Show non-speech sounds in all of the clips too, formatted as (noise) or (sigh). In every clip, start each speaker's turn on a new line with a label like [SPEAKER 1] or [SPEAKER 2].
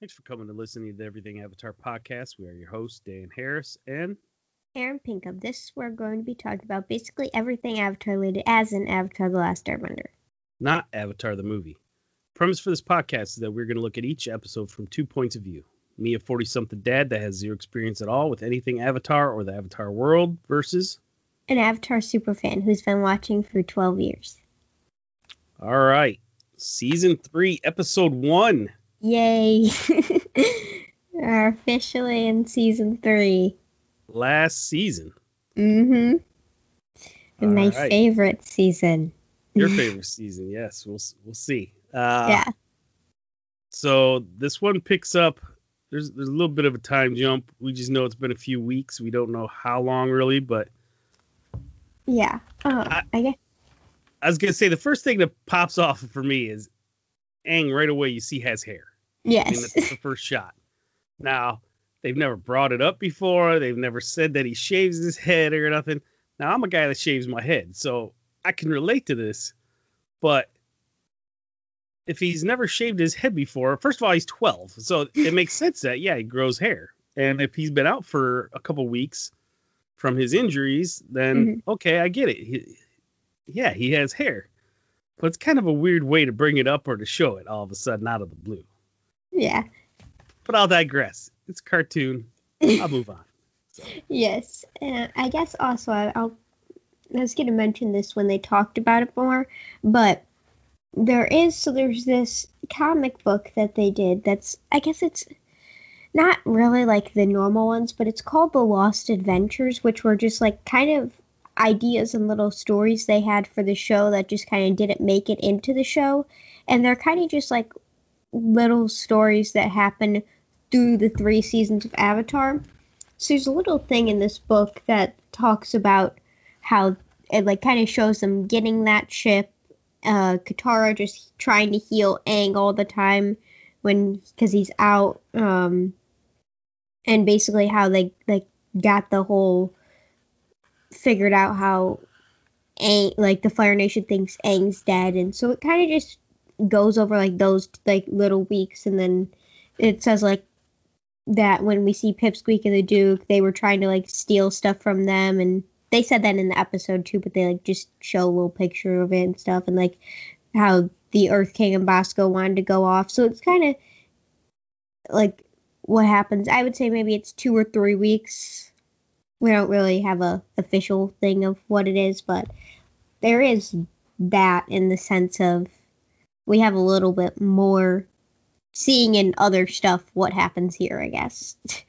[SPEAKER 1] Thanks for coming to listening to the Everything Avatar podcast. We are your hosts, Dan Harris and
[SPEAKER 2] Erin Pinkham. This we're going to be talking about basically everything Avatar related as in Avatar The Last Airbender.
[SPEAKER 1] not Avatar the movie. Premise for this podcast is that we're going to look at each episode from two points of view. Me, a 40 something dad that has zero experience at all with anything Avatar or the Avatar world, versus,
[SPEAKER 2] An Avatar superfan who's been watching for 12 years.
[SPEAKER 1] all right, season three, episode one.
[SPEAKER 2] Yay! (laughs) We are officially in season three.
[SPEAKER 1] last season.
[SPEAKER 2] Mm-hmm.
[SPEAKER 1] All
[SPEAKER 2] My
[SPEAKER 1] right.
[SPEAKER 2] favorite season.
[SPEAKER 1] Your (laughs) favorite season, yes. We'll we'll see. Uh,
[SPEAKER 2] yeah.
[SPEAKER 1] So this one picks up. There's there's a little bit of a time jump. We just know it's been a few weeks. We don't know how long really, but
[SPEAKER 2] Yeah. Oh,
[SPEAKER 1] I-
[SPEAKER 2] I guess.
[SPEAKER 1] I was gonna say the first thing that pops off for me is Aang right away. You see has hair. I mean, that's the (laughs) first shot. Now they've never brought it up before. They've never said that he shaves his head or nothing. Now I'm a guy that shaves my head, so I can relate to this. But if he's never shaved his head before, first of all, he's 12, so it makes (laughs) sense that yeah, he grows hair. And if he's been out for a couple weeks from his injuries, then mm-hmm. okay, I get it. He, yeah, he has hair. But it's kind of a weird way to bring it up or to show it all of a sudden out of the blue.
[SPEAKER 2] yeah.
[SPEAKER 1] But I'll digress. It's a cartoon. (laughs) I'll move on.
[SPEAKER 2] Yes, and I guess also I'll I was going to mention this when they talked about it more, but there is so there's this comic book that they did that's I guess it's not really like the normal ones, but it's called The Lost Adventures, which were just like kind of ideas and little stories they had for the show that just kind of didn't make it into the show, and they're kind of just like little stories that happen through the three seasons of Avatar. So there's a little thing in this book that talks about how it like kind of shows them getting that ship, uh, Katara just trying to heal Aang all the time when because he's out, um, and basically how they like got the whole figured out how Aang like the Fire Nation thinks Aang's dead, and so it kind of just goes over like those like little weeks, and then it says like that when we see Pipsqueak and the Duke, they were trying to like steal stuff from them, and they said that in the episode too, but they like just show a little picture of it and stuff, and like how the Earth King and Bosco wanted to go off. So it's kind of like what happens. I would say maybe it's two or three weeks. We don't really have a official thing of what it is, but there is that in the sense of we have a little bit more seeing in other stuff what happens here, I guess. (laughs)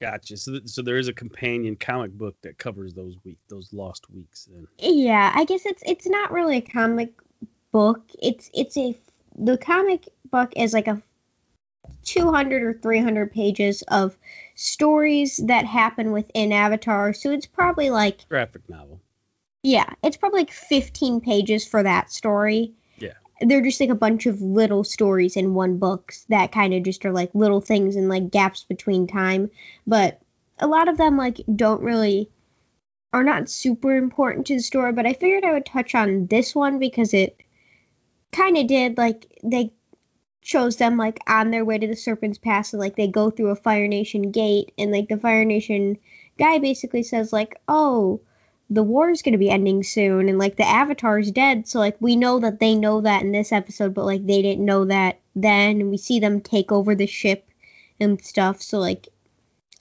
[SPEAKER 1] Gotcha. So, th- so there is a companion comic book that covers those week, those lost weeks. Then.
[SPEAKER 2] yeah, I guess it's it's not really a comic book. It's it's a the comic book is like a 200 or 300 pages of stories that happen within Avatar. So it's probably like
[SPEAKER 1] Graphic novel.
[SPEAKER 2] Yeah, it's probably like 15 pages for that story.
[SPEAKER 1] Yeah.
[SPEAKER 2] They're just like a bunch of little stories in one book that kind of just are like little things and like gaps between time. But a lot of them like don't really are not super important to the story, but I figured I would touch on this one because it kind of did like they shows them like on their way to the Serpent's Pass and like they go through a Fire Nation gate and like the Fire Nation guy basically says like, "Oh, the war is going to be ending soon and like the avatar's dead so like we know that they know that in this episode but like they didn't know that then and we see them take over the ship and stuff so like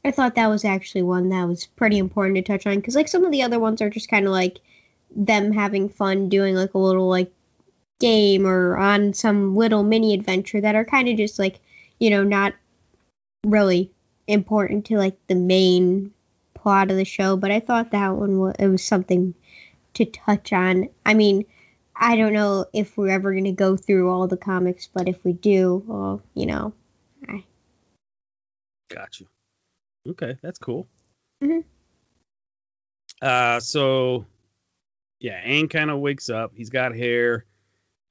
[SPEAKER 2] i thought that was actually one that was pretty important to touch on because like some of the other ones are just kind of like them having fun doing like a little like game or on some little mini adventure that are kind of just like you know not really important to like the main plot of the show, but I thought that one was, it was something to touch on. I mean, I don't know if we're ever going to go through all the comics, but if we do, well, you know, I,
[SPEAKER 1] Got you. Okay, that's cool.
[SPEAKER 2] Mhm.
[SPEAKER 1] Uh, so yeah, Aang kind of wakes up. He's got hair.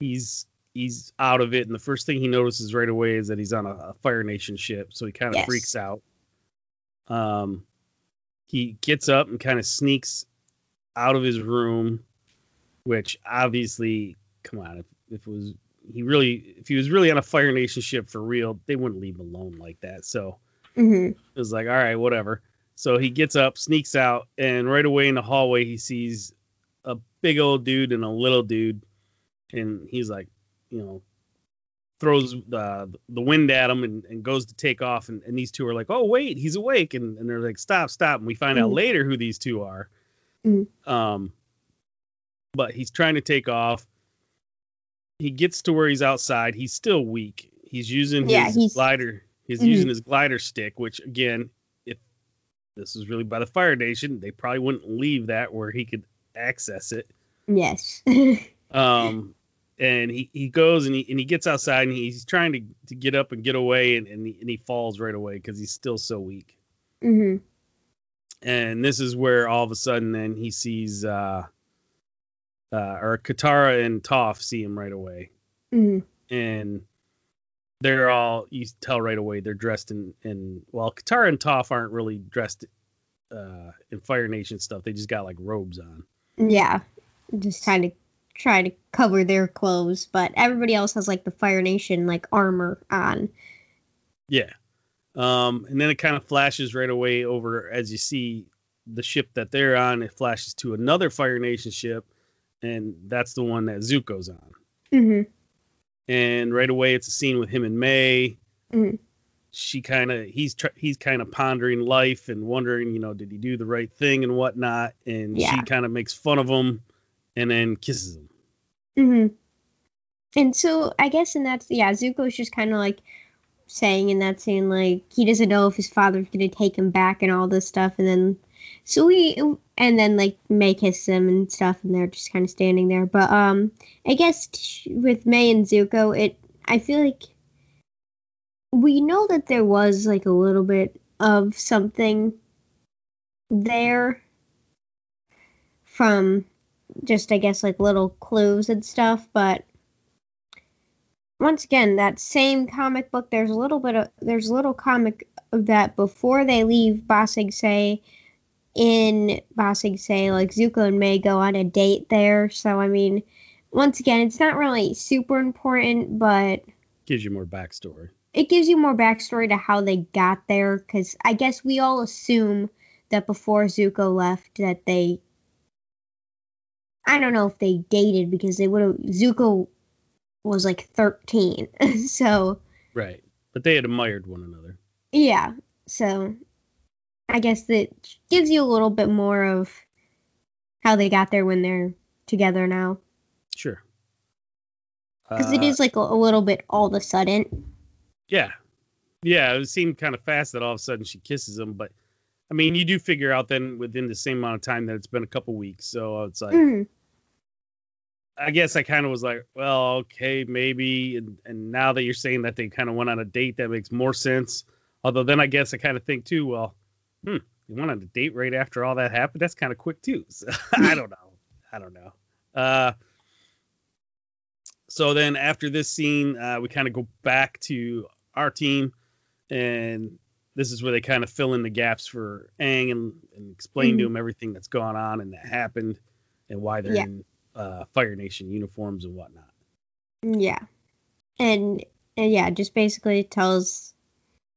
[SPEAKER 1] He's he's out of it, and the first thing he notices right away is that he's on a, a Fire Nation ship. So he kind of
[SPEAKER 2] Yes.
[SPEAKER 1] freaks out. Um, he gets up and kind of sneaks out of his room, which obviously, come on, if, if it was he really, if he was really on a Fire Nation ship for real, they wouldn't leave him alone like that. So
[SPEAKER 2] hmm
[SPEAKER 1] it was like, all right, whatever. So he gets up, sneaks out, and right away in the hallway he sees a big old dude and a little dude, and he's like, you know, throws the the wind at him and, and goes to take off, and, and these two are like, oh wait, he's awake, and, and they're like, stop, stop, and we find out
[SPEAKER 2] Mhm.
[SPEAKER 1] later who these two are.
[SPEAKER 2] Mhm.
[SPEAKER 1] Um, but he's trying to take off. He gets to where he's outside. He's still weak. He's using
[SPEAKER 2] Yeah,
[SPEAKER 1] his
[SPEAKER 2] he's-
[SPEAKER 1] glider. He's
[SPEAKER 2] Mhm.
[SPEAKER 1] using his glider stick, which again, if this was really by the Fire Nation, they probably wouldn't leave that where he could access it.
[SPEAKER 2] Yes. (laughs)
[SPEAKER 1] Um, and he, he goes and he and he gets outside and he's trying to, to get up and get away and, and, he, and he falls right away because he's still so weak.
[SPEAKER 2] hmm
[SPEAKER 1] And this is where all of a sudden then he sees uh, uh or Katara and Toph see him right away.
[SPEAKER 2] hmm
[SPEAKER 1] and they're all you tell right away they're dressed in in well Katara and Toph aren't really dressed uh in Fire Nation stuff they just got like robes on
[SPEAKER 2] Yeah. Just kind of try to cover their clothes, but everybody else has like the Fire Nation like armor on.
[SPEAKER 1] yeah um and then it kind of flashes right away over as you see the ship that they're on it flashes to another Fire Nation ship and that's the one that Zuko's on
[SPEAKER 2] Mm-hmm.
[SPEAKER 1] and right away it's a scene with him and May
[SPEAKER 2] Mhm.
[SPEAKER 1] she kind of he's tr- he's kind of pondering life and wondering you know did he do the right thing and whatnot and
[SPEAKER 2] Yeah.
[SPEAKER 1] she kind of makes fun of him and then kisses him
[SPEAKER 2] hmm And so I guess in that, yeah, Zuko's just kind of like saying in that scene, like, he doesn't know if his father's to take him back and all this stuff. And then, so we, and then like May kisses him and stuff, and they're just kind of standing there. But, um, I guess t- with May and Zuko, it, I feel like we know that there was like a little bit of something there from just I guess like little clues and stuff, but once again, that same comic book, there's a little bit of there's a little comic of that before they leave Ba Sing Se in Ba Sing Se, like Zuko and May go on a date there. So I mean, once again, it's not really super important, but
[SPEAKER 1] gives you more backstory
[SPEAKER 2] it gives you more backstory to how they got there because i guess we all assume that before zuko left that they i don't know if they dated because they would have zuko was like 13 (laughs) so
[SPEAKER 1] right. But they had admired one another.
[SPEAKER 2] yeah. So i guess that gives you a little bit more of how they got there when they're together now.
[SPEAKER 1] Sure.
[SPEAKER 2] Because it
[SPEAKER 1] Uh,
[SPEAKER 2] is like a, a little bit all of a sudden.
[SPEAKER 1] Yeah. Yeah it seemed kind of fast that all of a sudden she kisses him but i mean you do figure out then within the same amount of time that it's been a couple weeks so it's like
[SPEAKER 2] Mhm.
[SPEAKER 1] I guess I kind of was like, well, okay, maybe. And, and now that you're saying that they kind of went on a date, that makes more sense. Although then I guess I kind of think too, well, hmm, you went on a date right after all that happened. That's kind of quick too. (laughs) So, I don't know. I don't know. Uh, so then after this scene, uh, we kind of go back to our team, and this is where they kind of fill in the gaps for Aang and, and explain to
[SPEAKER 2] Mhm.
[SPEAKER 1] him everything that's gone on and that happened and why they're
[SPEAKER 2] Yeah.
[SPEAKER 1] in uh, Fire Nation uniforms and whatnot.
[SPEAKER 2] Yeah. And, and yeah, just basically tells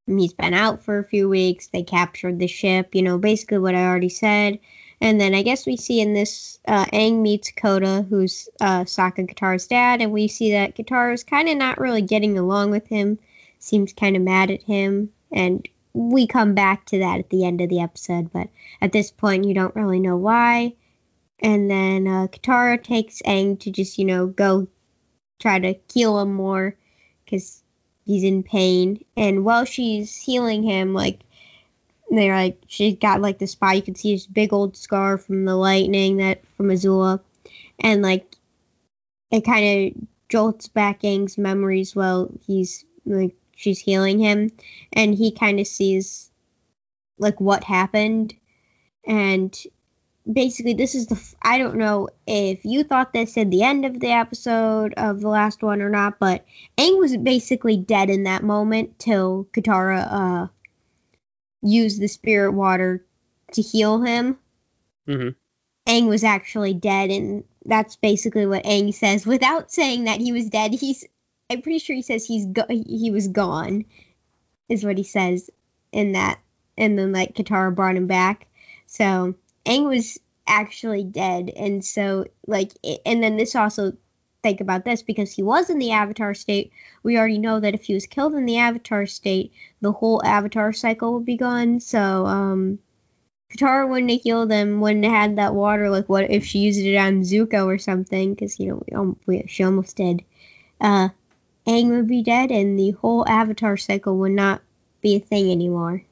[SPEAKER 2] him he's been out for a few weeks. They captured the ship, you know, basically what I already said. And then I guess we see in this, uh, Aang meets Koda, who's uh, Sokka Katara's dad, and we see that Katara's kind of not really getting along with him, seems kind of mad at him. And we come back to that at the end of the episode, but at this point, you don't really know why. And then uh, Katara takes Aang to just, you know, go try to heal him more because he's in pain. And while she's healing him, like they're like she's got like the spot. You can see this big old scar from the lightning that from Azula, and like it kind of jolts back Aang's memories while he's like she's healing him, and he kind of sees like what happened, and basically this is the I don't know if you thought this at the end of the episode of the last one or not, but Aang was basically dead in that moment till Katara uh used the spirit water to heal him.
[SPEAKER 1] Mm-hmm.
[SPEAKER 2] Aang was actually dead and that's basically what Aang says without saying that he was dead. He's I'm pretty sure he says he's go- he was gone, is what he says in that, and then like Katara brought him back. So Aang was actually dead, and so like, and then this also think about this because he was in the Avatar state. We already know that if he was killed in the Avatar state, the whole Avatar cycle would be gone. So um, Katara wouldn't have healed him, wouldn't have had that water. Like, what if she used it on Zuko or something? Because, you know, we, she almost did. Uh, Aang would be dead, and the whole Avatar cycle would not be a thing anymore.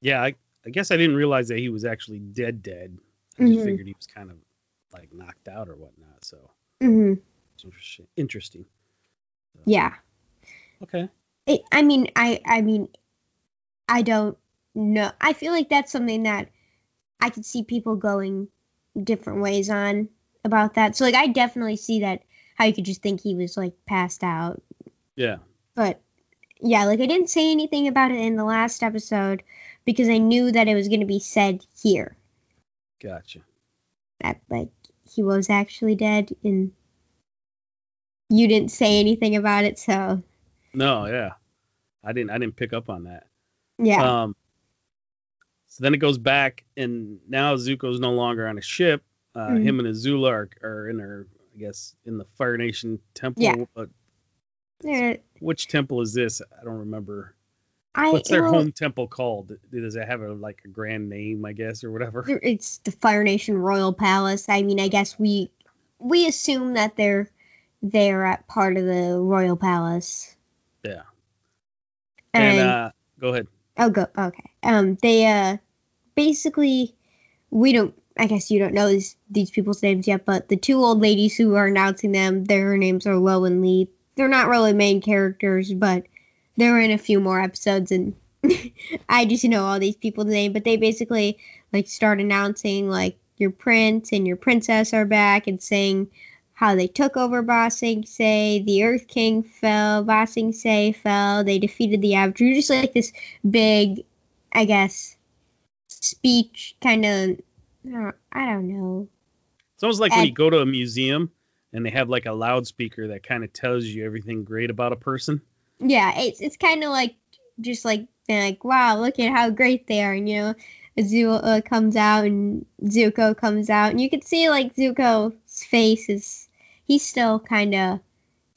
[SPEAKER 1] Yeah, I guess I didn't realize that he was actually dead, dead. I just mm-hmm. figured he was kind of like knocked out or whatnot. So,
[SPEAKER 2] mm-hmm.
[SPEAKER 1] interesting. Interesting.
[SPEAKER 2] So. Yeah.
[SPEAKER 1] Okay.
[SPEAKER 2] It, I mean, I, I mean, I don't know. I feel like that's something that I could see people going different ways on about that. So like I definitely see that how you could just think he was like passed out.
[SPEAKER 1] Yeah.
[SPEAKER 2] But yeah, like I didn't say anything about it in the last episode because I knew that it was going to be said here.
[SPEAKER 1] Gotcha.
[SPEAKER 2] That like he was actually dead and you didn't say anything about it, so
[SPEAKER 1] No, yeah. I didn't I didn't pick up on that.
[SPEAKER 2] Yeah.
[SPEAKER 1] Um so then it goes back, and now Zuko's no longer on a ship. Uh, mm-hmm. Him and Azula are, are in their, I guess, in the Fire Nation temple.
[SPEAKER 2] Yeah.
[SPEAKER 1] But
[SPEAKER 2] yeah.
[SPEAKER 1] Which temple is this? I don't remember. I, What's their well, home temple called? Does it have a like a grand name, I guess, or whatever?
[SPEAKER 2] It's the Fire Nation Royal Palace. I mean, I guess we we assume that they're they're at part of the Royal Palace.
[SPEAKER 1] Yeah. And, and uh, go ahead.
[SPEAKER 2] Oh, go. Okay. Um, they uh, basically, we don't. I guess you don't know these these people's names yet, but the two old ladies who are announcing them, their names are Lo and Li. They're not really main characters, but they're in a few more episodes, and (laughs) I just know all these people's names. But they basically like start announcing like your prince and your princess are back, and saying how they took over Ba Sing Se, the Earth King fell, Ba Sing Se fell, they defeated the Avatar. Just like this big, I guess, speech kind of. I don't know.
[SPEAKER 1] It's almost like when you go to a museum and they have like a loudspeaker that kind of tells you everything great about a person.
[SPEAKER 2] Yeah, it's it's kind of like just like like wow, look at how great they are, and you know, Zuko uh, comes out and Zuko comes out, and you can see like Zuko's face is he's still kind of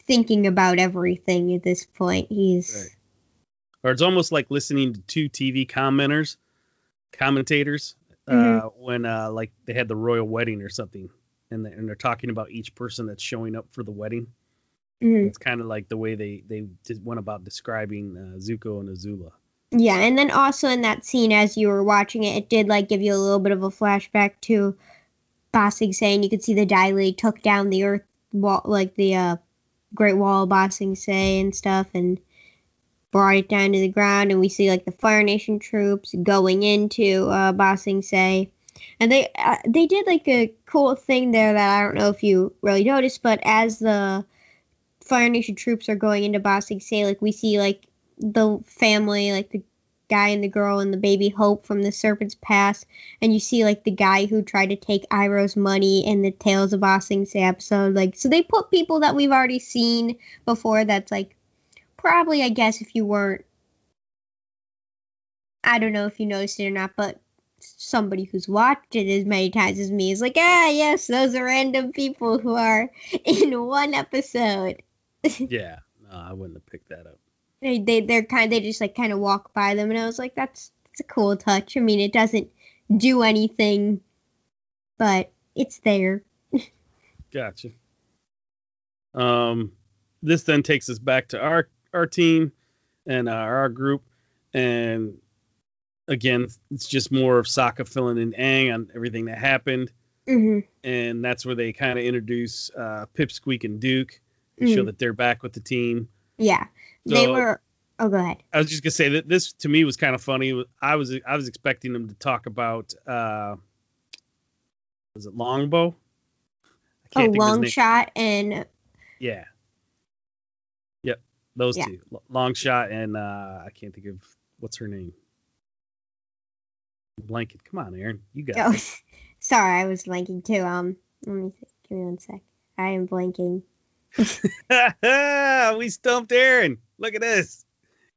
[SPEAKER 2] thinking about everything at this point. He's right.
[SPEAKER 1] or it's almost like listening to two TV commenters, commentators, uh, mm-hmm. uh, when uh, like they had the royal wedding or something, and, and they're talking about each person that's showing up for the wedding. Mm-hmm. It's kind of like the way they they went about describing uh, Zuko and Azula.
[SPEAKER 2] Yeah, and then also in that scene, as you were watching it, it did like give you a little bit of a flashback to Bossing Sing Se you could see the Dai Li took down the Earth wall, like the uh, Great Wall of Ba Sing Se and stuff, and brought it down to the ground. And we see like the Fire Nation troops going into uh, Ba Sing Se, and they uh, they did like a cool thing there that I don't know if you really noticed, but as the Fire Nation troops are going into Ba Sing Se, like we see like the family, like the guy and the girl and the baby Hope from the Serpent's Pass, and you see like the guy who tried to take Iroh's money in the Tales of Ba Sing Se episode. Like, so they put people that we've already seen before. That's like probably, I guess, if you weren't, I don't know if you noticed it or not, but somebody who's watched it as many times as me is like, ah, yes, those are random people who are (laughs) in one episode. (laughs)
[SPEAKER 1] yeah, no, I wouldn't have picked that up
[SPEAKER 2] they they they're kind they just like kind of walk by them and I was like that's that's a cool touch. I mean it doesn't do anything but it's there.
[SPEAKER 1] gotcha. Um this then takes us back to our our team and uh, our group and again it's just more of Sokka filling in Aang on everything that happened.
[SPEAKER 2] Mm-hmm.
[SPEAKER 1] And that's where they kind of introduce uh, Pipsqueak and Duke and mm-hmm. show that they're back with the team.
[SPEAKER 2] Yeah. So, they were. Oh, go ahead.
[SPEAKER 1] I was just gonna say that this to me was kind of funny. I was I was expecting them to talk about uh, was it Longbow?
[SPEAKER 2] Oh, Longshot and.
[SPEAKER 1] Yeah. Yep, those yeah. two, Longshot and uh, I can't think of what's her name. Blanket. Come on, Erin, you got. Oh, (laughs)
[SPEAKER 2] sorry, I was blanking too. Um, let me see. give me one sec. I am blanking. (laughs)
[SPEAKER 1] we stumped Erin. Look at this.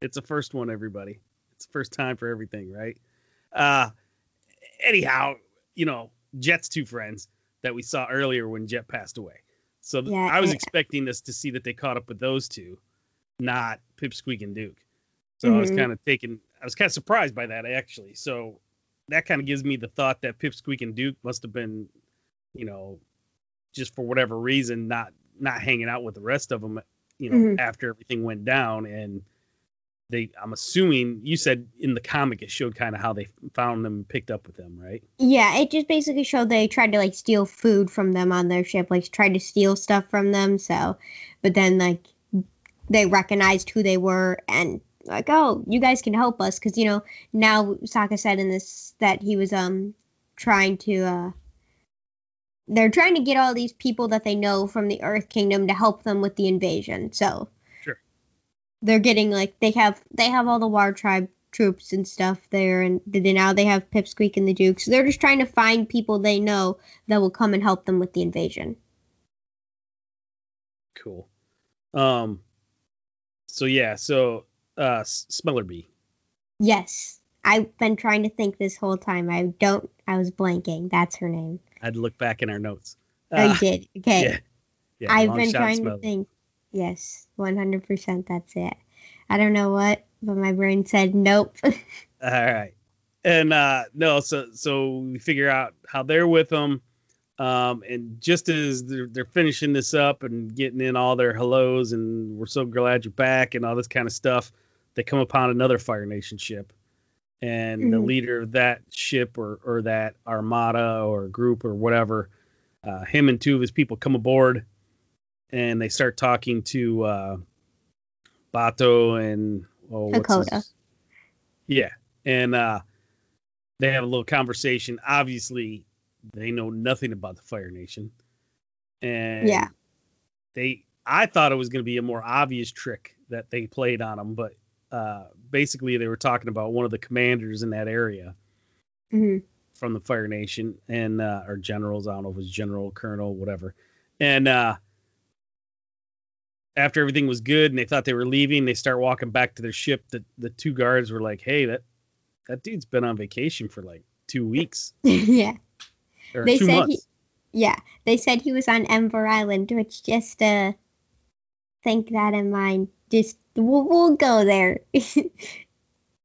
[SPEAKER 1] It's the first one, everybody. It's the first time for everything, right? Uh, anyhow, you know, Jet's two friends that we saw earlier when Jet passed away. So th-
[SPEAKER 2] Yeah,
[SPEAKER 1] I was
[SPEAKER 2] and-
[SPEAKER 1] expecting us to see that they caught up with those two, not Pipsqueak and Duke. So I was
[SPEAKER 2] Mhm.
[SPEAKER 1] kind of taken. I was kind of surprised by that actually. So that kind of gives me the thought that Pipsqueak and Duke must have been, you know, just for whatever reason, not not hanging out with the rest of them, you know,
[SPEAKER 2] Mhm.
[SPEAKER 1] after everything went down. And they, I'm assuming you said in the comic it showed kind of how they found them, picked up with them, right?
[SPEAKER 2] Yeah, it just basically showed they tried to like steal food from them on their ship, like tried to steal stuff from them. So, but then like they recognized who they were and like, oh, you guys can help us because you know now Sokka said in this that he was um trying to uh they're trying to get all these people that they know from the Earth Kingdom to help them with the invasion. So
[SPEAKER 1] Sure.
[SPEAKER 2] they're getting like they have they have all the Water Tribe troops and stuff there, and they, now they have Pipsqueak and the Duke. So they're just trying to find people they know that will come and help them with the invasion.
[SPEAKER 1] Cool. Um. So yeah. So uh, S- Smellerbee.
[SPEAKER 2] Yes, I've been trying to think this whole time. I don't. I was blanking. That's her name.
[SPEAKER 1] I to look back in our notes.
[SPEAKER 2] oh, you
[SPEAKER 1] Uh,
[SPEAKER 2] did. Okay.
[SPEAKER 1] yeah. yeah,
[SPEAKER 2] I've been trying to think. Yes, 100%. That's it. I don't know what, but my brain said nope. (laughs)
[SPEAKER 1] All right. And uh no, so so we figure out how they're with them. Um, and just as they're, they're finishing this up and getting in all their hellos and we're so glad you're back and all this kind of stuff, they come upon another Fire Nation ship. And the
[SPEAKER 2] Mhm.
[SPEAKER 1] leader of that ship or, or that armada or group or whatever, uh, him and two of his people come aboard and they start talking to uh, Bato and oh, what's
[SPEAKER 2] Hakoda.
[SPEAKER 1] Yeah, and uh, they have a little conversation. Obviously, they know nothing about the Fire Nation, and
[SPEAKER 2] Yeah.
[SPEAKER 1] they. I thought it was going to be a more obvious trick that they played on them, but uh, basically they were talking about one of the commanders in that area
[SPEAKER 2] hmm
[SPEAKER 1] from the Fire Nation and uh, or generals. I don't know if it was general, colonel, whatever. And uh, after everything was good and they thought they were leaving, they start walking back to their ship. The the two guards were like, "Hey, that that dude's been on vacation for like two weeks (laughs)
[SPEAKER 2] yeah.
[SPEAKER 1] or
[SPEAKER 2] They said he- Yeah. They said he was on Ember Island, which just uh think that in mind. Just we'll, we'll go there. (laughs)
[SPEAKER 1] okay.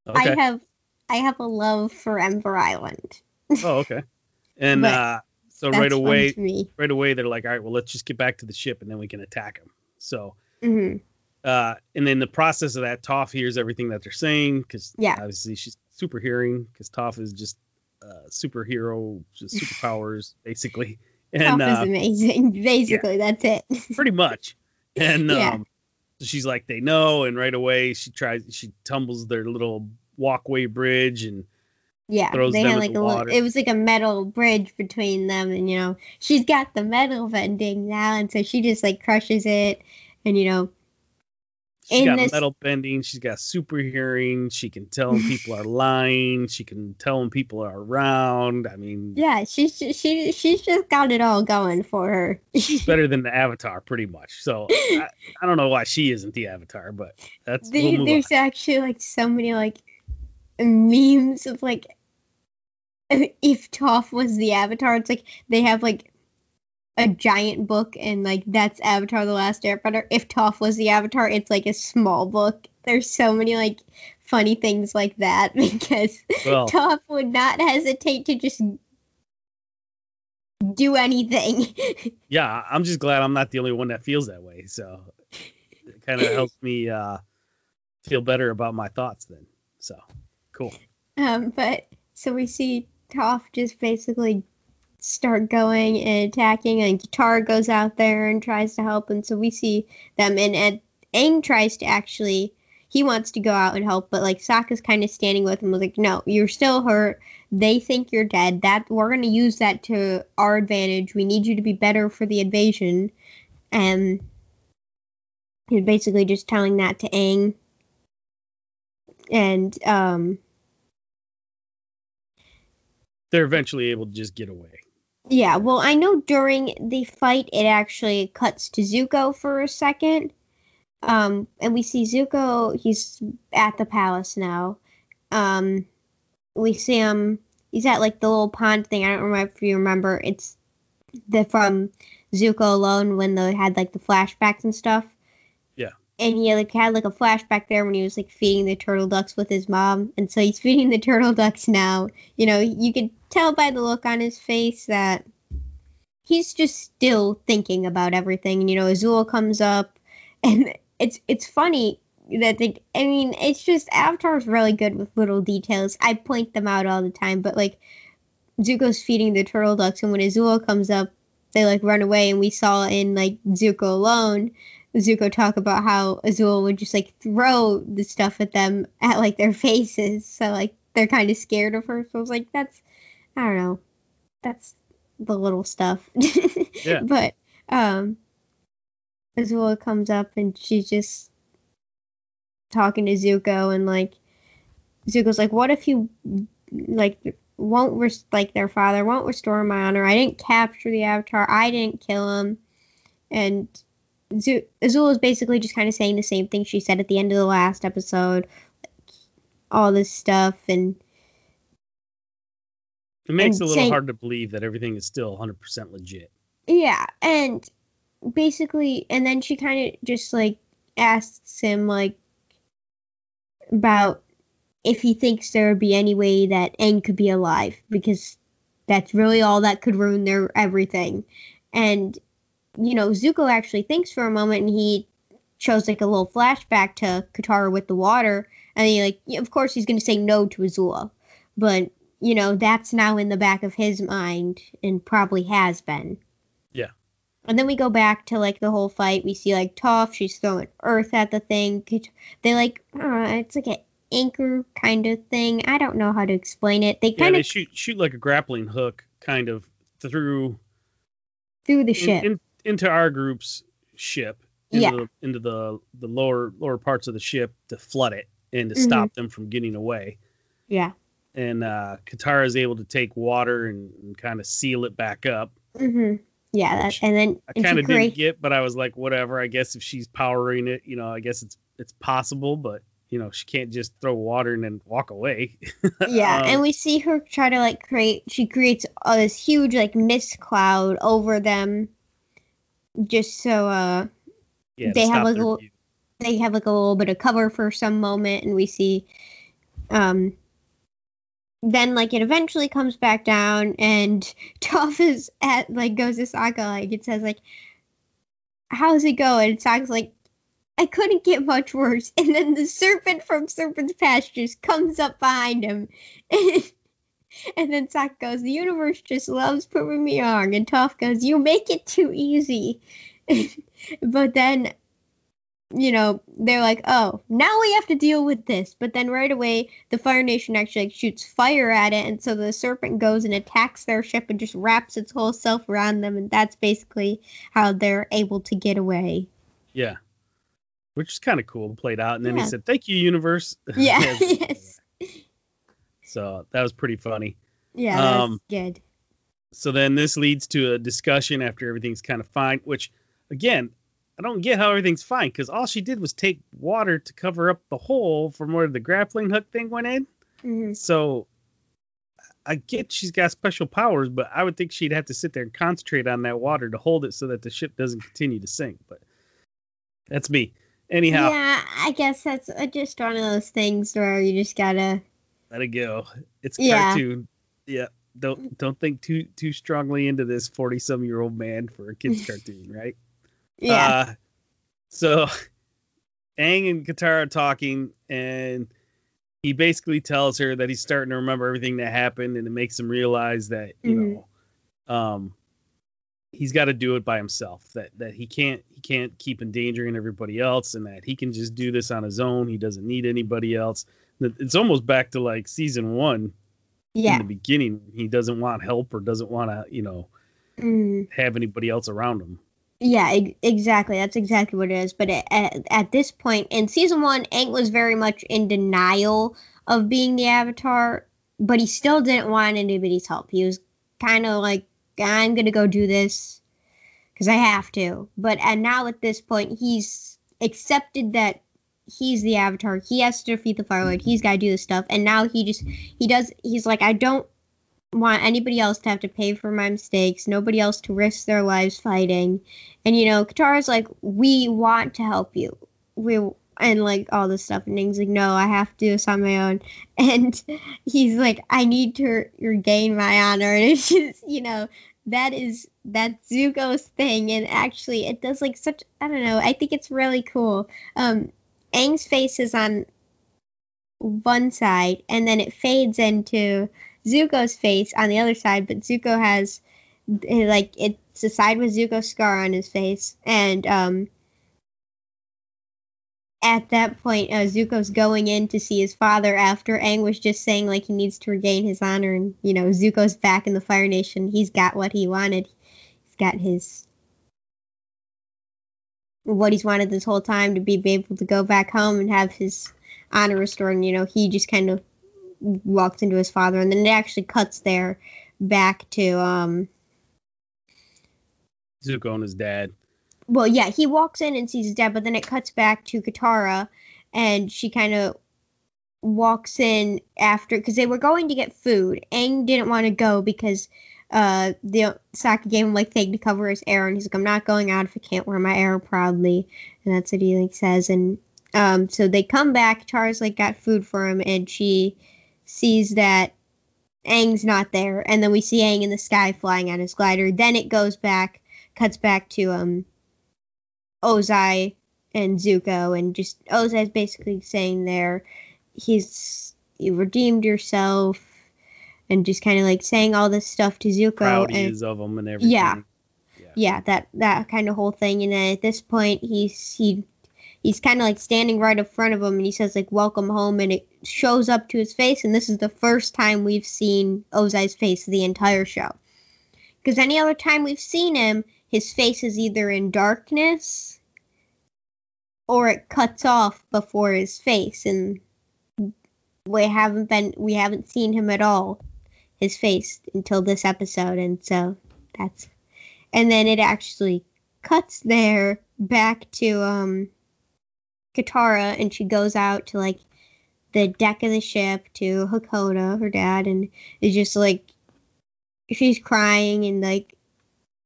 [SPEAKER 2] I have I have a love for Ember Island.
[SPEAKER 1] oh, okay. (laughs) And
[SPEAKER 2] But
[SPEAKER 1] uh, so right away, right away, they're like, "All right, well, let's just get back to the ship and then we can attack them." So
[SPEAKER 2] hmm
[SPEAKER 1] uh, and in the process of that, Toph hears everything that they're saying because
[SPEAKER 2] Yeah.
[SPEAKER 1] obviously she's super hearing because Toph is just uh, superhero, just (laughs) superpowers basically, and
[SPEAKER 2] Toph is
[SPEAKER 1] uh,
[SPEAKER 2] amazing. Basically, that's it.
[SPEAKER 1] pretty much. And
[SPEAKER 2] Yeah.
[SPEAKER 1] um, so she's like, they know, and right away she tries, she tumbles their little walkway bridge, and
[SPEAKER 2] Yeah,
[SPEAKER 1] throws
[SPEAKER 2] they
[SPEAKER 1] them
[SPEAKER 2] had like
[SPEAKER 1] the
[SPEAKER 2] a little,
[SPEAKER 1] water.
[SPEAKER 2] it was like a metal bridge between them, and you know she's got the metal bending now, and so she just like crushes it, and you know
[SPEAKER 1] she's
[SPEAKER 2] In
[SPEAKER 1] got
[SPEAKER 2] this-
[SPEAKER 1] metal bending, she's got super hearing, she can tell when people are lying, she can tell when people are around. I mean,
[SPEAKER 2] yeah, she's just, she she's just got it all going for her.
[SPEAKER 1] she's (laughs) better than the Avatar, pretty much. So I, (laughs) I don't know why she isn't the Avatar, but that's we'll
[SPEAKER 2] There-
[SPEAKER 1] move on.
[SPEAKER 2] there's actually like so many like memes of like if Toph was the Avatar, it's like they have like a giant book and like that's Avatar: The Last Airbender. If Toph was the Avatar, it's like a small book. There's so many like funny things like that (laughs) because
[SPEAKER 1] Well,
[SPEAKER 2] Toph would not hesitate to just do anything. (laughs)
[SPEAKER 1] yeah, I'm just glad I'm not the only one that feels that way. So it kind of (laughs) helps me uh, feel better about my thoughts then. So cool.
[SPEAKER 2] Um, but so we see Toph just basically start going and attacking, and Katara goes out there and tries to help, and so we see them, and, and Aang tries to actually, he wants to go out and help, but like Sokka's kind of standing with him, was like, no, you're still hurt. They think you're dead. That we're gonna use that to our advantage. We need you to be better for the invasion, and he's basically just telling that to Aang. And um
[SPEAKER 1] They're eventually able to just get away.
[SPEAKER 2] Yeah, well, I know during the fight it actually cuts to Zuko for a second. Um, and we see Zuko, he's at the palace now. Um, we see him, he's at like the little pond thing. I don't remember if you remember. It's the from Zuko alone when they had like the flashbacks and stuff. And he like had like a flashback there when he was like feeding the turtle ducks with his mom, and so he's (laughs) feeding the turtle ducks now. You know, you could tell by the look on his face that he's just still thinking about everything. And, you know, Azula comes up, (laughs) and it's it's funny that they. I mean, it's just Avatar's really good with little details. I point them out all the time, but like Zuko's feeding the turtle ducks, and when Azula comes up, they like run away. And we saw in like Zuko alone, Zuko talk about how Azula would just like throw the stuff at them at like their faces, so like they're kind of scared of her. So I was like, that's I don't know, that's the little stuff. (laughs)
[SPEAKER 1] Yeah.
[SPEAKER 2] But um, Azula comes up and she's just talking to Zuko and like Zuko's like, what if you like won't like their father won't restore my honor? I didn't capture the Avatar. I didn't kill him. And Azula is basically just kind of saying the same thing she said at the end of the last episode, like, all this stuff and
[SPEAKER 1] It makes it a little
[SPEAKER 2] saying-
[SPEAKER 1] hard to believe that everything is still 100% legit.
[SPEAKER 2] Yeah, and basically, and then she kind of just like asks him like about if he thinks there would be any way that Aang could be alive because that's really all that could ruin their everything. And you know, Zuko actually thinks for a moment, and he shows like a little flashback to Katara with the water, and he like, of course, he's gonna say no to Azula, but you know, that's now in the back of his mind and probably has been.
[SPEAKER 1] Yeah.
[SPEAKER 2] And then we go back to like the whole fight. We see like Toph, she's throwing earth at the thing. They like, uh, it's like an anchor kind of thing. I don't know how to explain it. They kind
[SPEAKER 1] they
[SPEAKER 2] of
[SPEAKER 1] shoot shoot like a grappling hook kind of through
[SPEAKER 2] through the
[SPEAKER 1] in-
[SPEAKER 2] ship.
[SPEAKER 1] in- into our group's ship. Into
[SPEAKER 2] Yeah.
[SPEAKER 1] The, into the the lower lower parts of the ship to flood it and to
[SPEAKER 2] Mhm.
[SPEAKER 1] stop them from getting away.
[SPEAKER 2] yeah.
[SPEAKER 1] And uh, Katara is able to take water and, and kind of seal it back up.
[SPEAKER 2] Mm-hmm. Yeah, that, and then
[SPEAKER 1] I kind of didn't get, but I was like, whatever. I guess if she's powering it, you know, I guess it's it's possible, but you know, she can't just throw water and then walk away. (laughs)
[SPEAKER 2] Yeah,
[SPEAKER 1] Um,
[SPEAKER 2] and we see her try to like create. She creates uh, this huge like mist cloud over them, just so uh
[SPEAKER 1] yeah,
[SPEAKER 2] they have like a little- they have like a little bit of cover for some moment, and we see um then like it eventually comes back down, and (laughs) Toph is at like goes to Sokka like it says like how's it going? And Sokka's like I couldn't get much worse. (laughs) And then the serpent from Serpent's Pastures comes up behind him. (laughs) and (laughs) then Sokka goes, The universe just loves proving me wrong. And Toph goes, You make it too easy. (laughs) but then, you know, they're like, Oh, now we have to deal with this. But then right away, the Fire Nation actually like, shoots fire at it. And so the serpent goes and attacks their ship and just wraps its whole self around them. And that's basically how they're able to get away.
[SPEAKER 1] Yeah. Which is kind of cool played out. And then
[SPEAKER 2] Yeah.
[SPEAKER 1] he said, Thank you, universe. (laughs)
[SPEAKER 2] Yeah,
[SPEAKER 1] Yes. So that was pretty funny.
[SPEAKER 2] Yeah, that's
[SPEAKER 1] Um,
[SPEAKER 2] good.
[SPEAKER 1] So then this leads to a discussion after everything's kind of fine, which again, I don't get how everything's fine because all she did was take water to cover up the hole from where the grappling hook thing went in.
[SPEAKER 2] Mhm.
[SPEAKER 1] So I get she's got special powers, but I would think she'd have to sit there and concentrate on that water to hold it so that the ship doesn't continue to sink. But that's me. Anyhow,
[SPEAKER 2] Yeah, I guess that's uh, just one of those things where you just gotta.
[SPEAKER 1] Let it go. It's
[SPEAKER 2] Yeah.
[SPEAKER 1] cartoon. Yeah. Don't don't think too too strongly into this forty some year old man for a kids (laughs) cartoon, right?
[SPEAKER 2] Yeah.
[SPEAKER 1] Uh, so Aang and Katara are talking, and he basically tells her that he's starting to remember everything that happened, and it makes him realize that you
[SPEAKER 2] Mhm.
[SPEAKER 1] know, um, he's got to do it by himself. That that he can't he can't keep endangering everybody else, and that he can just do this on his own. He doesn't need anybody else. It's almost back to like season one
[SPEAKER 2] yeah.
[SPEAKER 1] in the beginning. He doesn't want help or doesn't want to you know
[SPEAKER 2] Mm,
[SPEAKER 1] have anybody else around him.
[SPEAKER 2] yeah. e- exactly. That's exactly what it is. But at, at, at this point in season one, Aang was very much in denial of being the Avatar, but he still didn't want anybody's help. He was kind of like I'm gonna go do this because I have to. But and now at this point, he's accepted that he's the Avatar. He has to defeat the Fire Lord. He's got to do this stuff. And now he just he does. He's like, I don't want anybody else to have to pay for my mistakes. Nobody else to risk their lives fighting. And you know, Katara's like, we want to help you. We and like all this stuff. And Aang's like, no, I have to do this on my own. (laughs) And he's like, I need to regain my honor. (laughs) And it's just, you know, that is that Zuko's thing. And actually, it does like such, I don't know, I think it's really cool. Um, Aang's face is on one side, and then it fades into Zuko's face on the other side. But Zuko has like it's a side with Zuko's scar on his face, and um, at that point, uh, Zuko's going in to see his father after Aang was just saying like he needs to regain his honor, and you know Zuko's back in the Fire Nation. He's got what he wanted. He's got his what he's wanted this whole time to be able to go back home and have his honor restored. And, you know, he just kind of walks into his father, and then it actually cuts there back to um
[SPEAKER 1] Zuko and his dad
[SPEAKER 2] well, yeah, he walks in and sees his dad, but then it cuts back to Katara, and she kind of walks in after because they were going to get food. Aang didn't want to go because uh the Sokka gave him like thing to cover his arrow, and he's like, I'm not going out if I can't wear my arrow proudly, and that's what he like says. And um, so they come back. Katara's like got food for him, and she sees that Aang's not there, and then we see Aang in the sky flying on his glider. Then it goes back, cuts back to um Ozai and Zuko, and just Ozai's basically saying there, he's you redeemed yourself, and just kind of like saying all this stuff to Zuko.
[SPEAKER 1] Proud he
[SPEAKER 2] and,
[SPEAKER 1] is of him and everything.
[SPEAKER 2] Yeah, yeah, that that kind of whole thing. And then at this point, he's he he's kind of like standing right in front of him, and he says like "Welcome home," and it shows up to his face. And this is the first time we've seen Ozai's face the entire show. Because any other time we've seen him, his face is either in darkness or it cuts off before his face and we haven't been we haven't seen him at all his face until this episode and so that's and then it actually cuts there back to um Katara and she goes out to like the deck of the ship to Hakoda, her dad, and is just like she's crying and like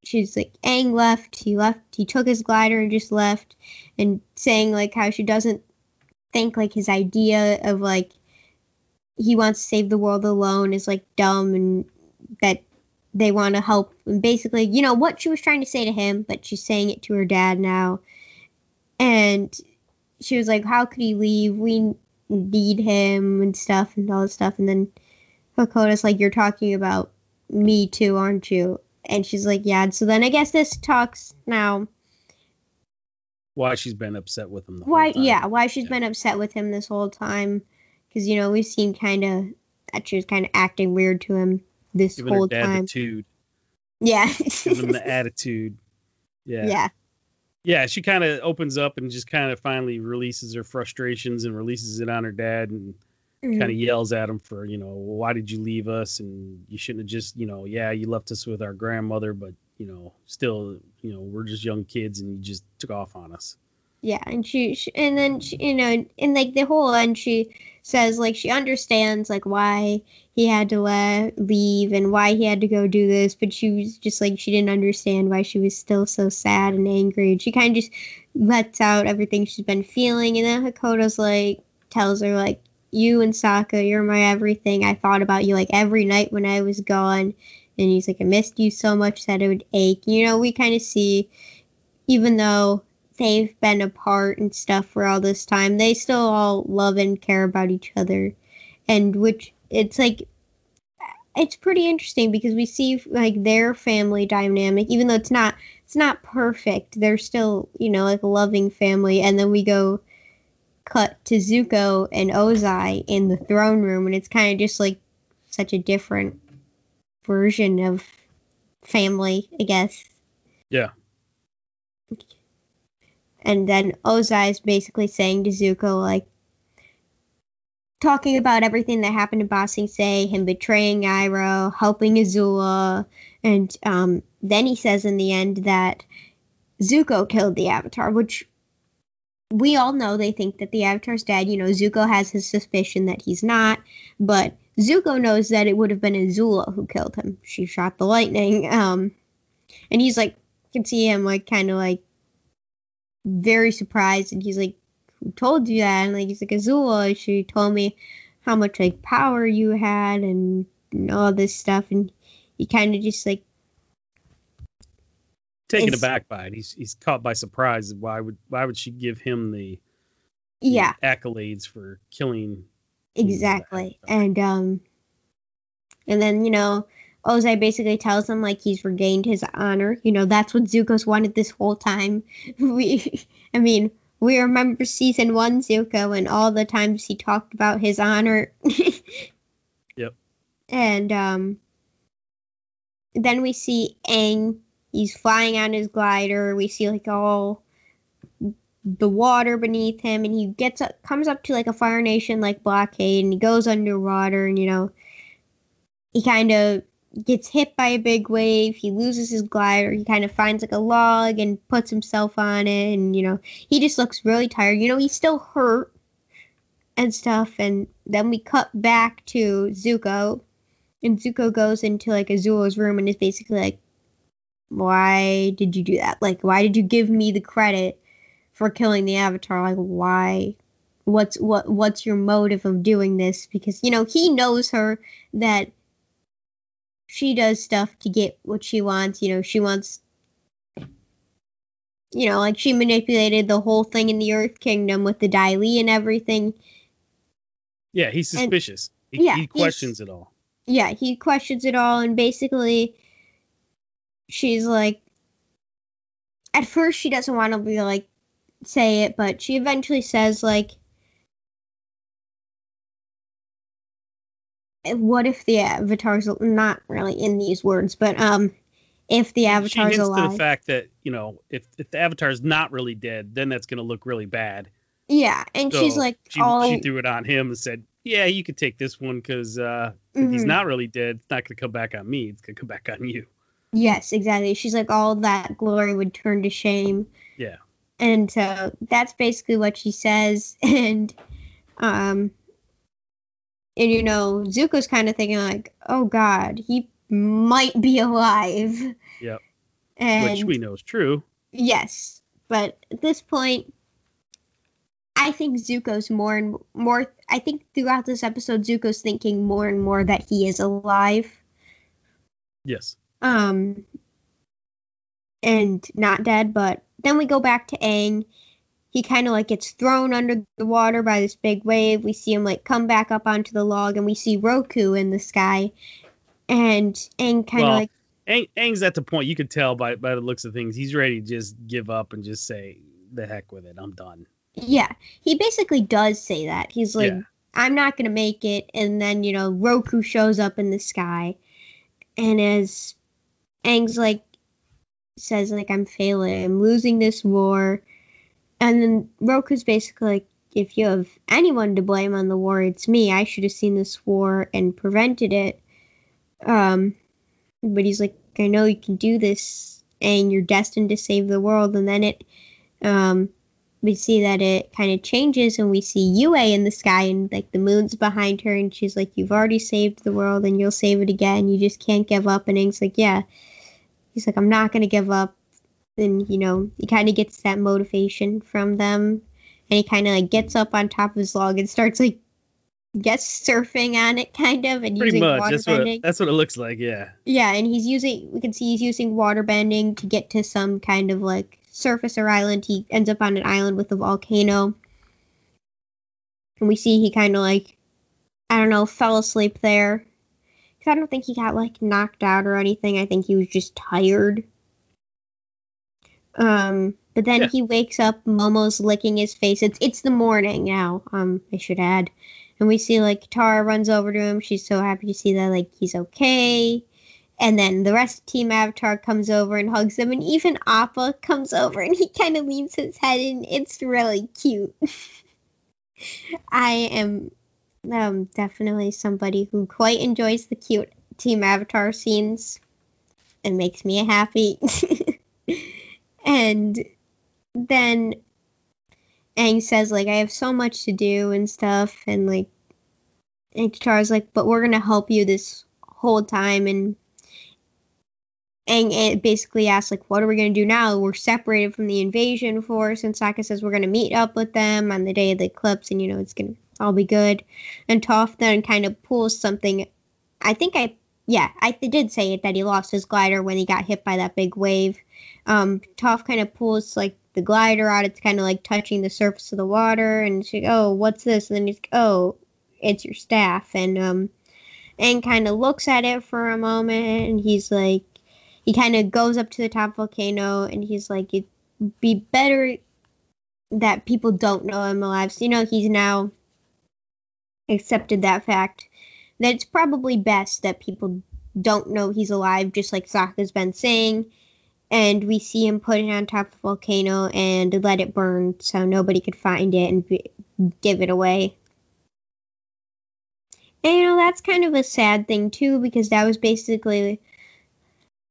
[SPEAKER 2] she's like Aang left, he left he took his glider and just left and saying like how she doesn't think like his idea of like he wants to save the world alone is like dumb and that they want to help and basically you know what she was trying to say to him but she's saying it to her dad now. And she was like how could he leave? We need him and stuff and all this stuff. And then Hakoda's like you're talking about me too aren't you? And she's like yeah. So then i guess this talks now.
[SPEAKER 1] Why she's been upset with him the
[SPEAKER 2] why yeah why she's
[SPEAKER 1] Yeah.
[SPEAKER 2] been upset with him this whole time because you know we've seen kind of that she was kind of acting weird to him this
[SPEAKER 1] Giving
[SPEAKER 2] whole time
[SPEAKER 1] the tude.
[SPEAKER 2] yeah
[SPEAKER 1] Giving him the (laughs) attitude. Yeah.
[SPEAKER 2] yeah
[SPEAKER 1] Yeah, she kind of opens up and just kind of finally releases her frustrations and releases it on her dad and
[SPEAKER 2] Mhm.
[SPEAKER 1] kind of yells at him for, you know, why did you leave us? And you shouldn't have just, you know, yeah, you left us with our grandmother, but, you know, still, you know, we're just young kids and you just took off on us.
[SPEAKER 2] Yeah, and she, she and then she, you know, in like the whole end, she says like she understands like why he had to le- leave and why he had to go do this, but she was just like she didn't understand why she was still so sad and angry, and she kind of just lets out everything she's been feeling, and then Hakoda's like tells her like you and Sokka, you're my everything. I thought about you like every night when I was gone, and he's like I missed you so much that it would ache. You know, we kind of see, even though they've been apart and stuff for all this time, they still all love and care about each other. And which it's like it's pretty interesting because we see like their family dynamic, even though it's not it's not perfect, they're still, you know, like a loving family. And then we go cut to Zuko and Ozai in the throne room and it's kind of just like such a different version of family, I guess.
[SPEAKER 1] Yeah.
[SPEAKER 2] And then Ozai is basically saying to Zuko, like, talking about everything that happened to Ba Sing Se, him betraying Iroh, helping Azula, and um, then he says in the end that Zuko killed the Avatar, which we all know they think that the Avatar's dead. You know, Zuko has his suspicion that he's not, but Zuko knows that it would have been Azula who killed him. She shot the lightning. Um, and he's like, you can see him like kind of like very surprised, and he's like, "Who told you that?" And like he's like, "Azula." She told me how much like power you had and, and all this stuff, and he kind of just like
[SPEAKER 1] taken aback by it. He's he's caught by surprise. Why would why would she give him the, the
[SPEAKER 2] yeah
[SPEAKER 1] accolades for killing?
[SPEAKER 2] exactly and um and then you know Ozai basically tells him like he's regained his honor. You know that's what Zuko's wanted this whole time. (laughs) We I mean we remember season one Zuko and all the times he talked about his honor. (laughs)
[SPEAKER 1] Yep.
[SPEAKER 2] and um then we see Aang. He's flying on his glider. We see like all the water beneath him and he gets up comes up to like a fire nation like blockade and he goes underwater and you know he kind of gets hit by a big wave he loses his glider he kind of finds like a log and puts himself on it and you know he just looks really tired. You know he's still hurt and stuff and then we cut back to zuko and zuko goes into like azula's room and is basically like why did you do that? Like why did you give me the credit for killing the avatar? Like why? What's what what's your motive of doing this? Because you know he knows her that she does stuff to get what she wants you know she wants you know like she manipulated the whole thing in the earth kingdom with the Dai Li and everything
[SPEAKER 1] Yeah, he's
[SPEAKER 2] And-
[SPEAKER 1] suspicious. he,
[SPEAKER 2] yeah,
[SPEAKER 1] he questions it all.
[SPEAKER 2] yeah, he questions it all, and basically, she's like, at first she doesn't want to be like say it, but she eventually says like, "What if the avatar's not really in these words, but um, if the avatar's she
[SPEAKER 1] hints to the fact that you know if if the avatar's not really dead, then that's gonna look really bad.
[SPEAKER 2] yeah," and she's like,
[SPEAKER 1] she,
[SPEAKER 2] "All
[SPEAKER 1] she threw it on him and said, "Yeah, you could take this one because uh, if he's not really dead, it's not gonna come back on me. It's gonna come back on you."
[SPEAKER 2] Yes, exactly. She's like all that glory would turn to shame.
[SPEAKER 1] Yeah.
[SPEAKER 2] And so that's basically what she says (laughs) and um and you know, Zuko's kind of thinking like, "Oh god, he might be alive."
[SPEAKER 1] Yep.
[SPEAKER 2] And
[SPEAKER 1] Which we know is true.
[SPEAKER 2] yes, but at this point I think Zuko's more and more I think throughout this episode Zuko's thinking more and more that he is alive.
[SPEAKER 1] Yes.
[SPEAKER 2] um and not dead but then we go back to Aang he kind of like gets thrown under the water by this big wave we see him like come back up onto the log and we see Roku in the sky and Aang kind of
[SPEAKER 1] Well,
[SPEAKER 2] like
[SPEAKER 1] Aang, Aang's at the point you could tell by by the looks of things. He's ready to just give up and just say, "The heck with it. I'm done."
[SPEAKER 2] yeah he basically does say that he's like
[SPEAKER 1] Yeah.
[SPEAKER 2] I'm not gonna make it and then you know Roku shows up in the sky and as Aang's like says like I'm failing, I'm losing this war, and then Roku's basically like, if you have anyone to blame on the war, it's me. I should have seen this war and prevented it. Um, but he's like, I know you can do this, and you're destined to save the world. And then it, um, we see that it kind of changes, and we see Yue in the sky, and like the moon's behind her, and she's like, "You've already saved the world, and you'll save it again. You just can't give up." And Aang's like, "Yeah." He's like, "I'm not gonna give up." And you know, he kind of gets that motivation from them, and he kind of like gets up on top of his log and starts like, guess surfing on it, kind of, and
[SPEAKER 1] Pretty
[SPEAKER 2] using
[SPEAKER 1] much.
[SPEAKER 2] water
[SPEAKER 1] That's what
[SPEAKER 2] bending.
[SPEAKER 1] it, that's what it looks like. Yeah.
[SPEAKER 2] Yeah, and he's using we can see he's using water bending to get to some kind of like surface or island. He ends up on an island with a volcano. And we see he kind of like I don't know, fell asleep there. Cuz I don't think he got like knocked out or anything. I think he was just tired. Um but then
[SPEAKER 1] Yeah.
[SPEAKER 2] he wakes up, Momo's licking his face. It's it's the morning now, um I should add. And we see like Katara runs over to him. She's so happy to see that like he's okay. And then the rest of Team Avatar comes over and hugs them, and even Appa comes over and he kind of leans his head, and it's really cute. (laughs) I am Um, definitely somebody who quite enjoys the cute Team Avatar scenes. It makes me happy. (laughs) and then Aang says like I have so much to do and stuff, and like and Katara's like, but we're gonna help you this whole time, and Aang eh, basically asks like, what are we gonna do now? We're separated from the invasion force, and Sokka says we're gonna meet up with them on the day of the eclipse, and you know it's gonna all be good. And Toph then kind of pulls something. I think I yeah I did say it that he lost his glider when he got hit by that big wave. Um, Toph kind of pulls like the glider out. It's kind of like touching the surface of the water, and she's like, "Oh, what's this?" And then he's like, "Oh, it's your staff." And um, and kind of looks at it for a moment, and he's like, he kind of goes up to the top volcano, and he's like, "It'd be better that people don't know I'm alive." So you know, he's now accepted that fact that it's probably best that people don't know he's alive, just like Sokka's been saying and we see him put it on top of the volcano and let it burn so nobody could find it and be, give it away. And you know, that's kind of a sad thing too, because that was basically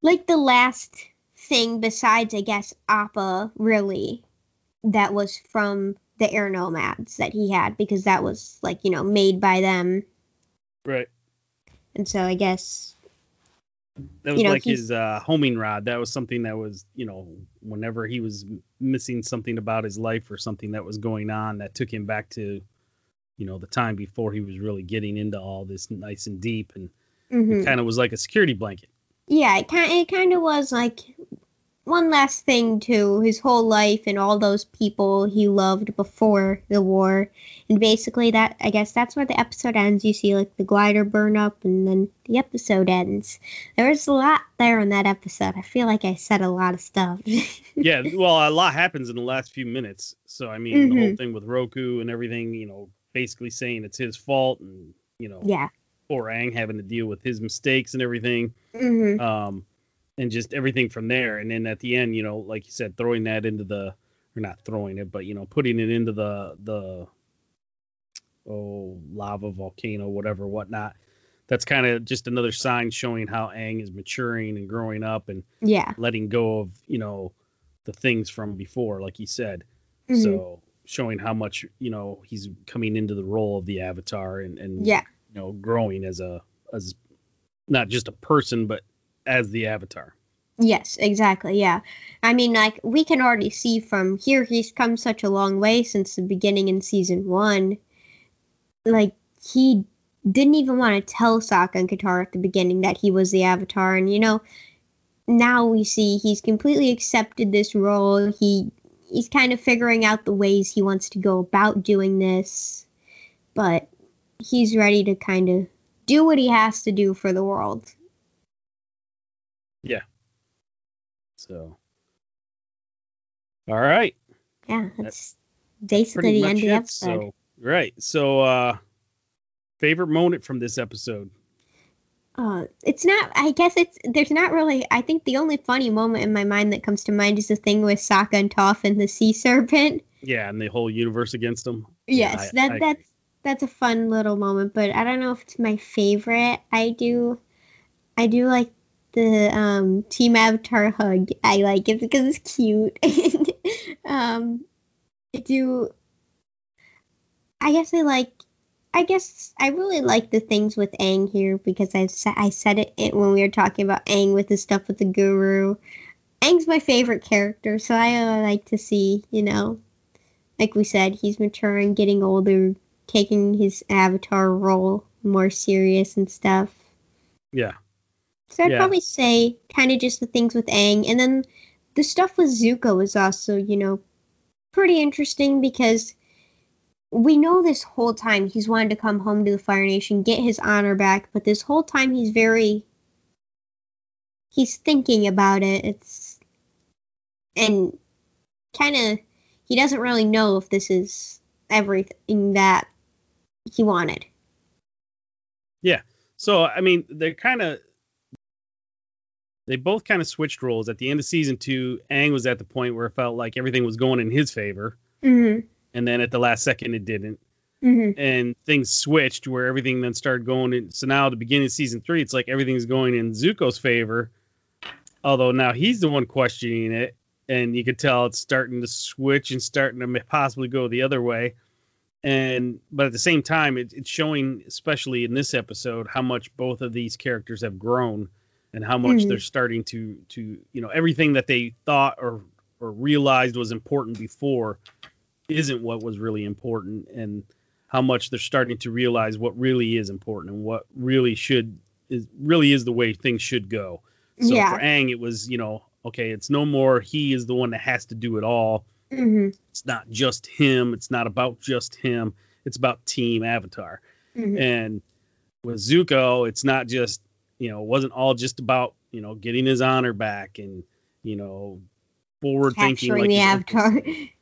[SPEAKER 2] like the last thing besides, I guess, Appa, really, that was from the air nomads that he had, because that was like, you know, made by them.
[SPEAKER 1] Right.
[SPEAKER 2] And so I guess
[SPEAKER 1] that was
[SPEAKER 2] You know,
[SPEAKER 1] like his uh, homing rod. That was something that was, you know, whenever he was missing something about his life or something that was going on that took him back to, you know, the time before he was really getting into all this nice and deep, and
[SPEAKER 2] mhm.
[SPEAKER 1] it kind of was like a security blanket.
[SPEAKER 2] yeah, it kind it kind of was like one last thing to his whole life and all those people he loved before the war. And basically that I guess that's where the episode ends. You see like the glider burn up and then the episode ends. There was a lot there in that episode. I feel like I said a lot of stuff. (laughs)
[SPEAKER 1] yeah, well, a lot happens in the last few minutes. So I mean, the whole
[SPEAKER 2] Mhm.
[SPEAKER 1] thing with Roku and everything, you know, basically saying it's his fault, and you know,
[SPEAKER 2] yeah.
[SPEAKER 1] poor Aang having to deal with his mistakes and everything.
[SPEAKER 2] hmm
[SPEAKER 1] um, and just everything from there. And then at the end, you know, like you said, throwing that into the, or not throwing it, but you know, putting it into the the oh lava volcano, whatever, whatnot. That's kind of just another sign showing how Aang is maturing and growing up and
[SPEAKER 2] Yeah.
[SPEAKER 1] letting go of you know the things from before, like he said.
[SPEAKER 2] Mhm.
[SPEAKER 1] So showing how much you know he's coming into the role of the Avatar and and
[SPEAKER 2] yeah.
[SPEAKER 1] you know growing as a as not just a person but as the Avatar.
[SPEAKER 2] Yes, exactly. Yeah. I mean, like, we can already see from here he's come such a long way since the beginning in season one. Like, he didn't even want to tell Sokka and Katara at the beginning that he was the Avatar. And, you know, now we see he's completely accepted this role. He He's kind of figuring out the ways he wants to go about doing this. But he's ready to kind of do what he has to do for the world.
[SPEAKER 1] So, all right,
[SPEAKER 2] Yeah, that's basically the end of the episode.
[SPEAKER 1] So, right. So, uh, favorite moment from this episode?
[SPEAKER 2] Uh, it's not. I guess it's. There's not really. I think the only funny moment in my mind that comes to mind is the thing with Sokka and Toph and the sea serpent.
[SPEAKER 1] Yeah, and the whole universe against them. Yeah,
[SPEAKER 2] Yes,
[SPEAKER 1] I-
[SPEAKER 2] that
[SPEAKER 1] I
[SPEAKER 2] that's that's a fun little moment, but I don't know if it's my favorite. I do, I do like the um Team Avatar hug. I like it because it's cute. (laughs) um, I do. I guess I like. I guess I really like the things with Aang here because I said I said it when we were talking about Aang with the stuff with the Guru. Aang's my favorite character, so I uh, like to see you know like we said, he's maturing, getting older, taking his avatar role more serious and stuff.
[SPEAKER 1] Yeah.
[SPEAKER 2] So I'd
[SPEAKER 1] Yeah.
[SPEAKER 2] probably say kind of just the things with Aang, and then the stuff with Zuko is also, you know, pretty interesting because we know this whole time he's wanted to come home to the Fire Nation, get his honor back, but this whole time he's very he's thinking about it. It's and kind of he doesn't really know if this is everything that he wanted. Yeah.
[SPEAKER 1] So, I mean, they're kind of. They both kind of switched roles. At the end of season two, Aang was at the point where it felt like everything was going in his favor.
[SPEAKER 2] Mm-hmm.
[SPEAKER 1] and then at the last second it didn't.
[SPEAKER 2] hmm
[SPEAKER 1] and things switched where everything then started going in. So now at the beginning of season three, it's like everything's going in Zuko's favor. Although now he's the one questioning it, and you could tell it's starting to switch and starting to possibly go the other way. And but at the same time, it, it's showing, especially in this episode, how much both of these characters have grown and how much
[SPEAKER 2] Mhm.
[SPEAKER 1] they're starting to to you know everything that they thought or or realized was important before isn't what was really important and how much they're starting to realize what really is important and what really should is really is the way things should go. So
[SPEAKER 2] Yeah.
[SPEAKER 1] for Aang, it was you know okay, it's no more he is the one that has to do it all.
[SPEAKER 2] hmm
[SPEAKER 1] It's not just him. It's not about just him. It's about Team Avatar.
[SPEAKER 2] hmm
[SPEAKER 1] And with Zuko, it's not just you know it wasn't all just about you know getting his honor back and you know forward thinking
[SPEAKER 2] Capturing
[SPEAKER 1] like
[SPEAKER 2] the avatar. (laughs)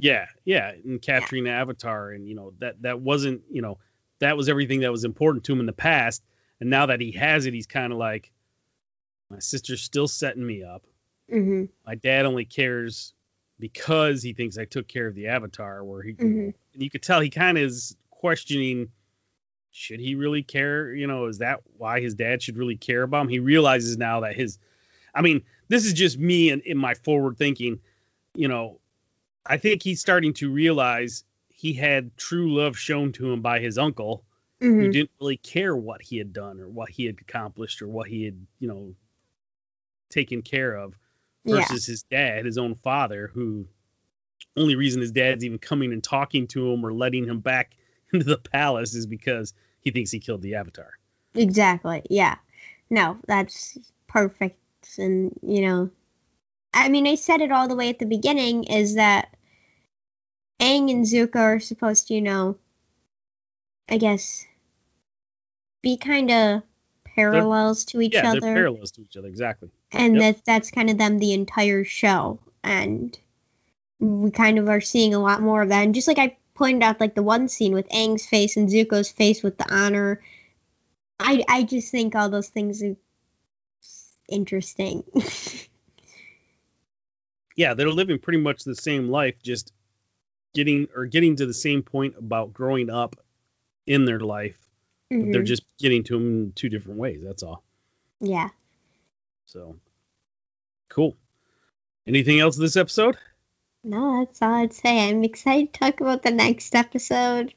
[SPEAKER 1] yeah, yeah, and capturing the avatar, and you know that that wasn't, you know, that was everything that was important to him in the past, and now that he has it, he's kind of like, my sister's still setting me up.
[SPEAKER 2] hmm
[SPEAKER 1] My dad only cares because he thinks I took care of the avatar. Where he,
[SPEAKER 2] Mhm.
[SPEAKER 1] and you could tell he kind of is questioning, should he really care? You know, is that why his dad should really care about him? He realizes now that his, I mean, this is just me and in my forward thinking, you know, I think he's starting to realize he had true love shown to him by his uncle,
[SPEAKER 2] hmm
[SPEAKER 1] who didn't really care what he had done or what he had accomplished or what he had, you know, taken care of
[SPEAKER 2] Yeah.
[SPEAKER 1] versus his dad, his own father, who only reason his dad's even coming and talking to him or letting him back (laughs) into the palace is because he thinks he killed the avatar.
[SPEAKER 2] Exactly. Yeah. No, that's perfect. And, you know, I mean, I said it all the way at the beginning is that Aang and Zuko are supposed to, you know, I guess, be kind of parallels to each
[SPEAKER 1] yeah,
[SPEAKER 2] other.
[SPEAKER 1] they're parallels to each other, exactly.
[SPEAKER 2] and
[SPEAKER 1] Yep.
[SPEAKER 2] that that's kind of them the entire show and we kind of are seeing a lot more of that and just like i pointed out like the one scene with Aang's face and zuko's face with the honor i i just think all those things are interesting (laughs)
[SPEAKER 1] Yeah, they're living pretty much the same life, just getting or getting to the same point about growing up in their life. but They're
[SPEAKER 2] mm-hmm.
[SPEAKER 1] just getting to them in two different ways. That's all.
[SPEAKER 2] yeah
[SPEAKER 1] So cool. Anything else this episode?
[SPEAKER 2] No that's all i'd say i'm excited to talk about the next episode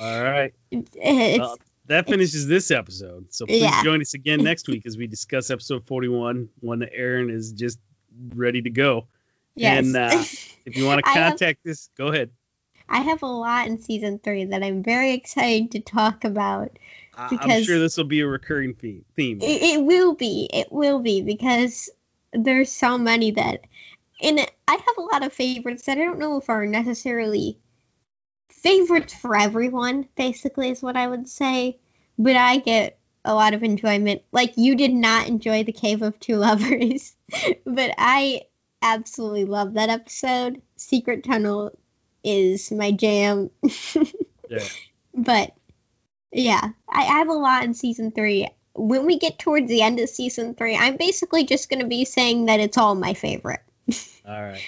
[SPEAKER 1] All right. (laughs) Well, that finishes this episode. So please
[SPEAKER 2] Yeah.
[SPEAKER 1] join us again next (laughs) week as we discuss episode 41, one that Erin is just ready to go.
[SPEAKER 2] yes.
[SPEAKER 1] and, uh, If you want to (laughs)
[SPEAKER 2] I have-
[SPEAKER 1] contact us, go ahead.
[SPEAKER 2] I have a lot in season three that I'm very excited to talk about.
[SPEAKER 1] I- I'm
[SPEAKER 2] Because-
[SPEAKER 1] sure this will be a recurring theme. theme.
[SPEAKER 2] It, it will be. It will be because there's so many that, and I have a lot of favorites that I don't know if are necessarily favorites for everyone. Basically, is what I would say. But I get a lot of enjoyment. Like you did not enjoy the Cave of Two Lovers, (laughs) but I absolutely love that episode. Secret Tunnel is my jam. (laughs)
[SPEAKER 1] Yeah.
[SPEAKER 2] But yeah, I, I have a lot in season three. When we get towards the end of season three, I'm basically just going to be saying that it's all my favorite. (laughs)
[SPEAKER 1] All right.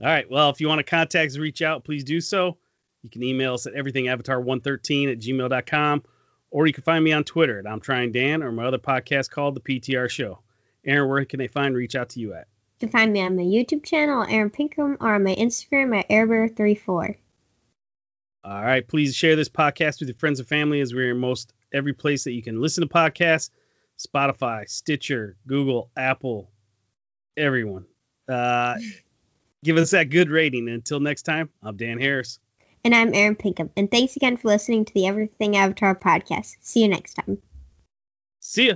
[SPEAKER 1] All right. Well, if you want to contact us, reach out, please do so. You can email us at everythingavatar113 at gmail.com, or you can find me on Twitter at I'm Trying Dan or my other podcast called The PTR Show. Erin, where can they find reach out to you at?
[SPEAKER 2] You can find me on my YouTube channel, Erin Pinkham, or on my Instagram at ErBear34.
[SPEAKER 1] All right. Please share this podcast with your friends and family as we're in most every place that you can listen to podcasts Spotify, Stitcher, Google, Apple, everyone. Uh, give us that good rating. And until next time, I'm Dan Harris.
[SPEAKER 2] And I'm Erin Pinkham. And thanks again for listening to the Everything Avatar podcast. See you next time.
[SPEAKER 1] See ya.